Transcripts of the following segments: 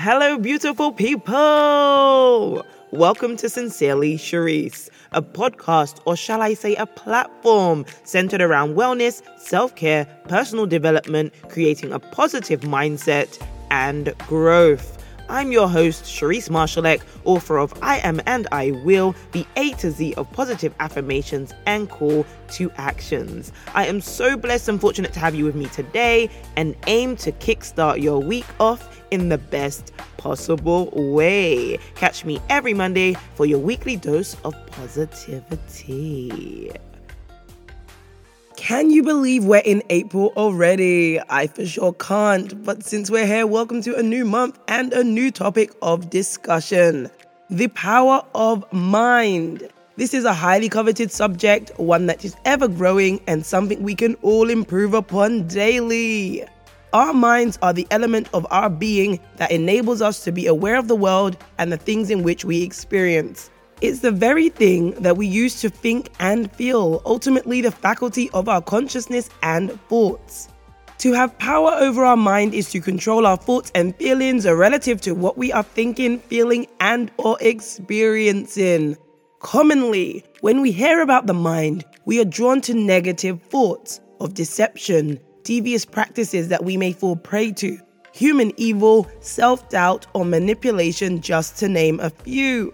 Hello, beautiful people! Welcome to Sincerely Sherrise, a podcast, or shall I say, a platform centered around wellness, self care, personal development, creating a positive mindset, and growth. I'm your host, Sherrise Marshalleck, author of I Am and I Will, the A to Z of positive affirmations and call to actions. I am so blessed and fortunate to have you with me today and aim to kickstart your week off in the best possible way. Catch me every Monday for your weekly dose of positivity. Can you believe we're in April already? I for sure can't. But since we're here, welcome to a new month and a new topic of discussion the power of mind. This is a highly coveted subject, one that is ever growing and something we can all improve upon daily. Our minds are the element of our being that enables us to be aware of the world and the things in which we experience. It's the very thing that we use to think and feel, ultimately, the faculty of our consciousness and thoughts. To have power over our mind is to control our thoughts and feelings relative to what we are thinking, feeling, and or experiencing. Commonly, when we hear about the mind, we are drawn to negative thoughts of deception, devious practices that we may fall prey to, human evil, self doubt, or manipulation, just to name a few.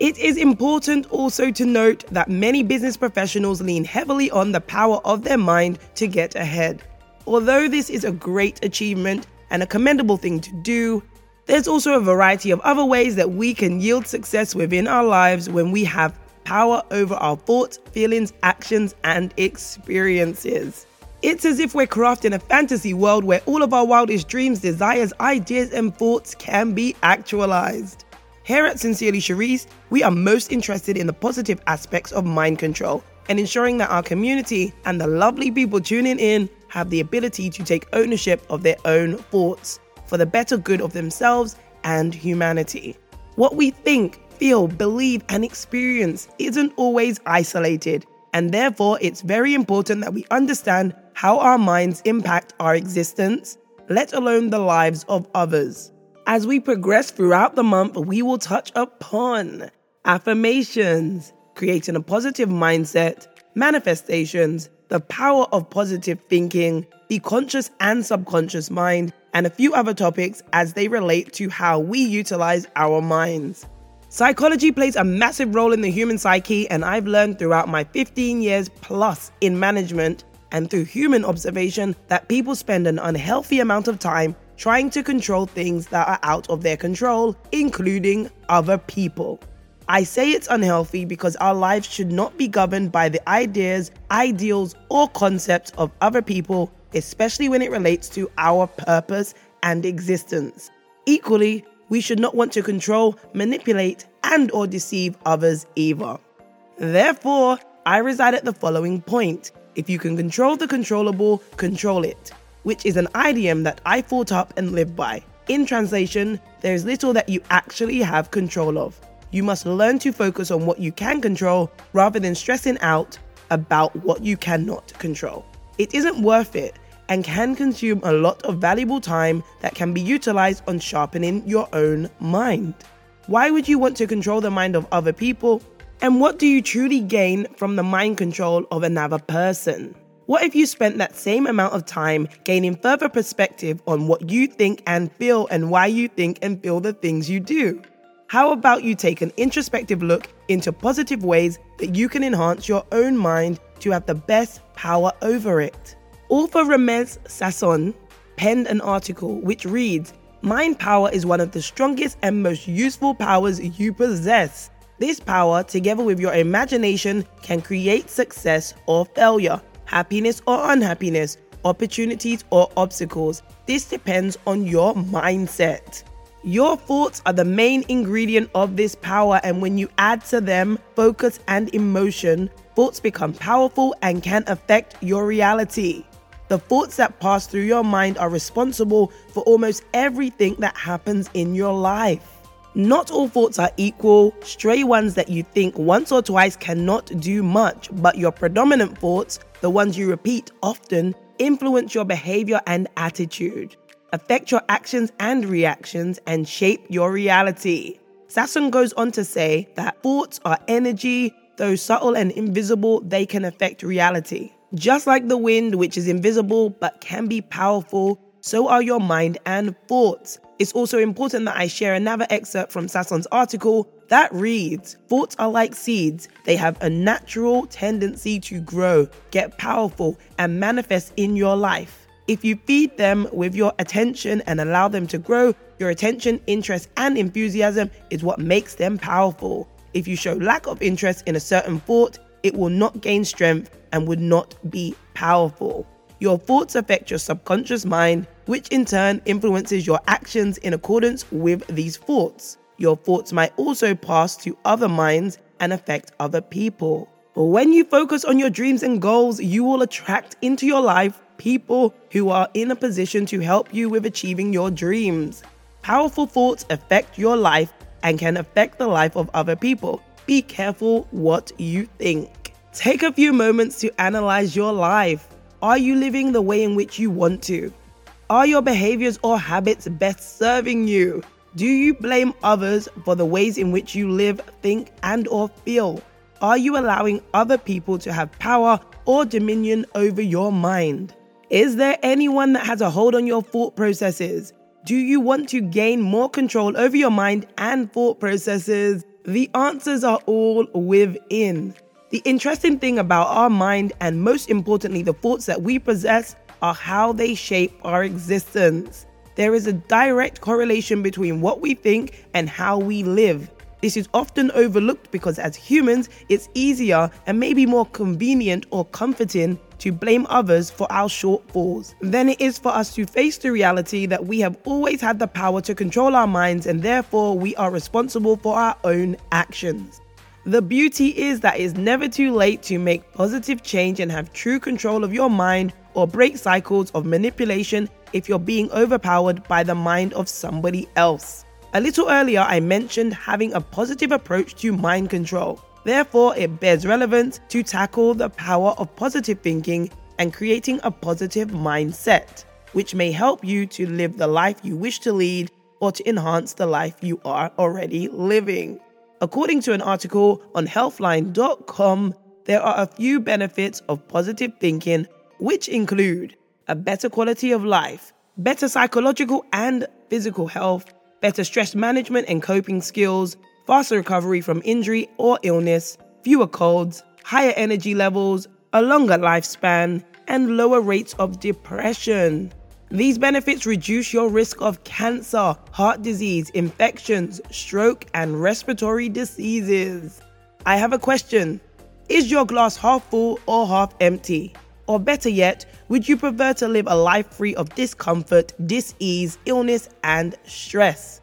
It is important also to note that many business professionals lean heavily on the power of their mind to get ahead. Although this is a great achievement and a commendable thing to do, there's also a variety of other ways that we can yield success within our lives when we have power over our thoughts, feelings, actions, and experiences. It's as if we're crafting a fantasy world where all of our wildest dreams, desires, ideas, and thoughts can be actualized. Here at Sincerely Sherrise, we are most interested in the positive aspects of mind control and ensuring that our community and the lovely people tuning in have the ability to take ownership of their own thoughts for the better good of themselves and humanity. What we think, feel, believe, and experience isn't always isolated, and therefore it's very important that we understand how our minds impact our existence, let alone the lives of others. As we progress throughout the month, we will touch upon affirmations, creating a positive mindset, manifestations, the power of positive thinking, the conscious and subconscious mind, and a few other topics as they relate to how we utilize our minds. Psychology plays a massive role in the human psyche, and I've learned throughout my 15 years plus in management and through human observation that people spend an unhealthy amount of time trying to control things that are out of their control, including other people. I say it's unhealthy because our lives should not be governed by the ideas, ideals, or concepts of other people, especially when it relates to our purpose and existence. Equally, we should not want to control, manipulate, and or deceive others either. Therefore, I reside at the following point. If you can control the controllable, control it which is an idiom that I thought up and live by. In translation, there is little that you actually have control of. You must learn to focus on what you can control rather than stressing out about what you cannot control. It isn't worth it and can consume a lot of valuable time that can be utilized on sharpening your own mind. Why would you want to control the mind of other people? And what do you truly gain from the mind control of another person? What if you spent that same amount of time gaining further perspective on what you think and feel and why you think and feel the things you do? How about you take an introspective look into positive ways that you can enhance your own mind to have the best power over it? Author Remez Sasson penned an article which reads Mind power is one of the strongest and most useful powers you possess. This power, together with your imagination, can create success or failure happiness or unhappiness, opportunities or obstacles. This depends on your mindset. Your thoughts are the main ingredient of this power, and when you add to them focus and emotion, thoughts become powerful and can affect your reality. The thoughts that pass through your mind are responsible for almost everything that happens in your life. Not all thoughts are equal. Stray ones that you think once or twice cannot do much, but your predominant thoughts, the ones you repeat often, influence your behavior and attitude. affect your actions and reactions, and shape your reality. Sasson goes on to say that thoughts are energy, though subtle and invisible, they can affect reality. Just like the wind, which is invisible but can be powerful, so are your mind and thoughts. It's also important that I share another excerpt from Sasson's article that reads Thoughts are like seeds. They have a natural tendency to grow, get powerful, and manifest in your life. If you feed them with your attention and allow them to grow, your attention, interest, and enthusiasm is what makes them powerful. If you show lack of interest in a certain thought, it will not gain strength and would not be powerful. Your thoughts affect your subconscious mind, which in turn influences your actions in accordance with these thoughts. Your thoughts might also pass to other minds and affect other people. But When you focus on your dreams and goals, you will attract into your life people who are in a position to help you with achieving your dreams. Powerful thoughts affect your life and can affect the life of other people. Be careful what you think. Take a few moments to analyze your life. Are you living the way in which you want to? Are your behaviors or habits best serving you? Do you blame others for the ways in which you live, think, and or feel? Are you allowing other people to have power or dominion over your mind? Is there anyone that has a hold on your thought processes? Do you want to gain more control over your mind and thought processes? The answers are all within. The interesting thing about our mind, and most importantly, the thoughts that we possess, are how they shape our existence. There is a direct correlation between what we think and how we live. This is often overlooked because, as humans, it's easier and maybe more convenient or comforting to blame others for our shortfalls than it is for us to face the reality that we have always had the power to control our minds and therefore we are responsible for our own actions. The beauty is that it's never too late to make positive change and have true control of your mind or break cycles of manipulation if you're being overpowered by the mind of somebody else. A little earlier, I mentioned having a positive approach to mind control. Therefore, it bears relevance to tackle the power of positive thinking and creating a positive mindset, which may help you to live the life you wish to lead or to enhance the life you are already living. According to an article on healthline.com, there are a few benefits of positive thinking, which include a better quality of life, better psychological and physical health, better stress management and coping skills, faster recovery from injury or illness, fewer colds, higher energy levels, a longer lifespan, and lower rates of depression. These benefits reduce your risk of cancer, heart disease, infections, stroke, and respiratory diseases. I have a question Is your glass half full or half empty? Or better yet, would you prefer to live a life free of discomfort, dis-ease, illness, and stress?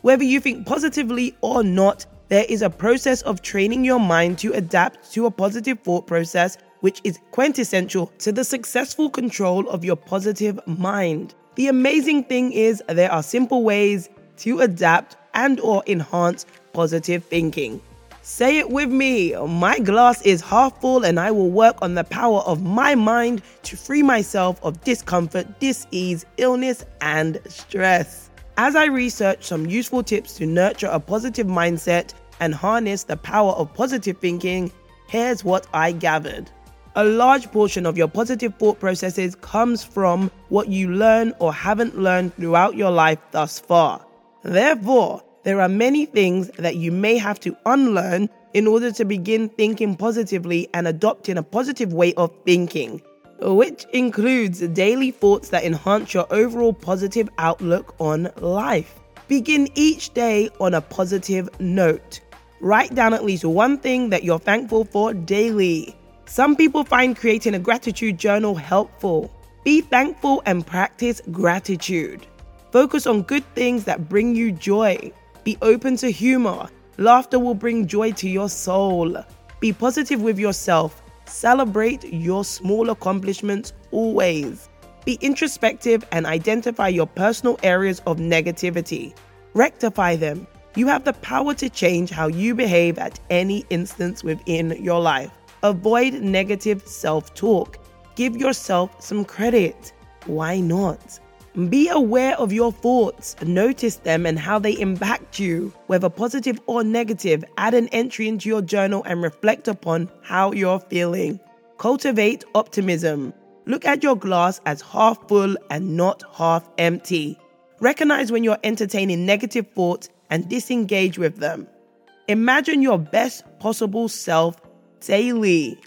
Whether you think positively or not, there is a process of training your mind to adapt to a positive thought process which is quintessential to the successful control of your positive mind. The amazing thing is there are simple ways to adapt and or enhance positive thinking. Say it with me. My glass is half full and I will work on the power of my mind to free myself of discomfort, dis-ease, illness and stress. As I research some useful tips to nurture a positive mindset and harness the power of positive thinking, here's what I gathered. A large portion of your positive thought processes comes from what you learn or haven't learned throughout your life thus far. Therefore, there are many things that you may have to unlearn in order to begin thinking positively and adopting a positive way of thinking, which includes daily thoughts that enhance your overall positive outlook on life. Begin each day on a positive note. Write down at least one thing that you're thankful for daily. Some people find creating a gratitude journal helpful. Be thankful and practice gratitude. Focus on good things that bring you joy. Be open to humor. Laughter will bring joy to your soul. Be positive with yourself. Celebrate your small accomplishments always. Be introspective and identify your personal areas of negativity. Rectify them. You have the power to change how you behave at any instance within your life. Avoid negative self talk. Give yourself some credit. Why not? Be aware of your thoughts, notice them and how they impact you. Whether positive or negative, add an entry into your journal and reflect upon how you're feeling. Cultivate optimism. Look at your glass as half full and not half empty. Recognize when you're entertaining negative thoughts and disengage with them. Imagine your best possible self daily.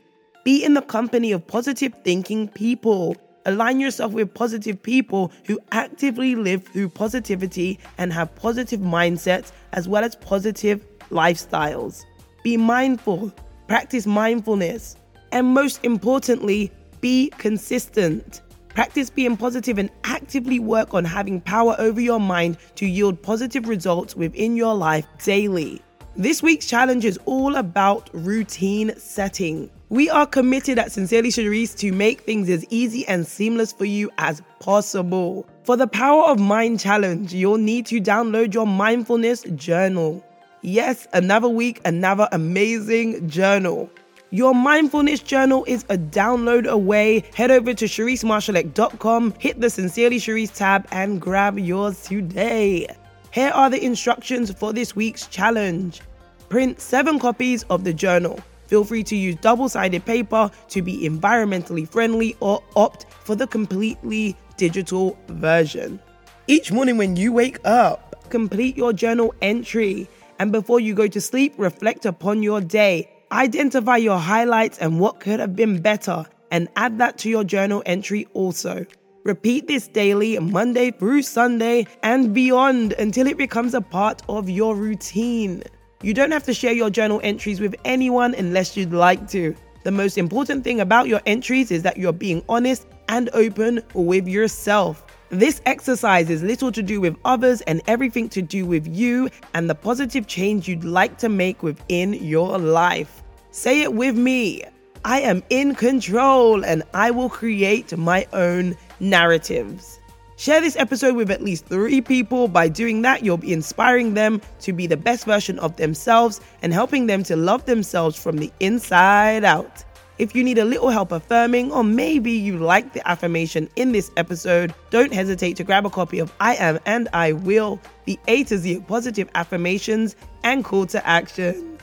Be in the company of positive thinking people. Align yourself with positive people who actively live through positivity and have positive mindsets as well as positive lifestyles. Be mindful, practice mindfulness, and most importantly, be consistent. Practice being positive and actively work on having power over your mind to yield positive results within your life daily. This week's challenge is all about routine setting. We are committed at Sincerely Sherrise to make things as easy and seamless for you as possible. For the Power of Mind Challenge, you'll need to download your mindfulness journal. Yes, another week, another amazing journal. Your mindfulness journal is a download away. Head over to SherriseMarshalleck.com, hit the Sincerely Sherrise tab, and grab yours today. Here are the instructions for this week's challenge. Print seven copies of the journal. Feel free to use double sided paper to be environmentally friendly or opt for the completely digital version. Each morning when you wake up, complete your journal entry. And before you go to sleep, reflect upon your day. Identify your highlights and what could have been better, and add that to your journal entry also. Repeat this daily, Monday through Sunday, and beyond until it becomes a part of your routine. You don't have to share your journal entries with anyone unless you'd like to. The most important thing about your entries is that you're being honest and open with yourself. This exercise is little to do with others and everything to do with you and the positive change you'd like to make within your life. Say it with me I am in control and I will create my own narratives. Share this episode with at least three people. By doing that, you'll be inspiring them to be the best version of themselves and helping them to love themselves from the inside out. If you need a little help affirming, or maybe you like the affirmation in this episode, don't hesitate to grab a copy of I Am and I Will, the A to Z positive affirmations and call to action.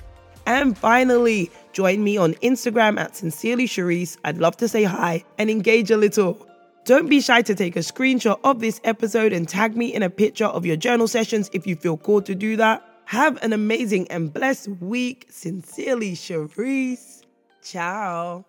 And finally, join me on Instagram at Sincerely Sherrise. I'd love to say hi and engage a little. Don't be shy to take a screenshot of this episode and tag me in a picture of your journal sessions if you feel called to do that. Have an amazing and blessed week. Sincerely, Sherrise. Ciao.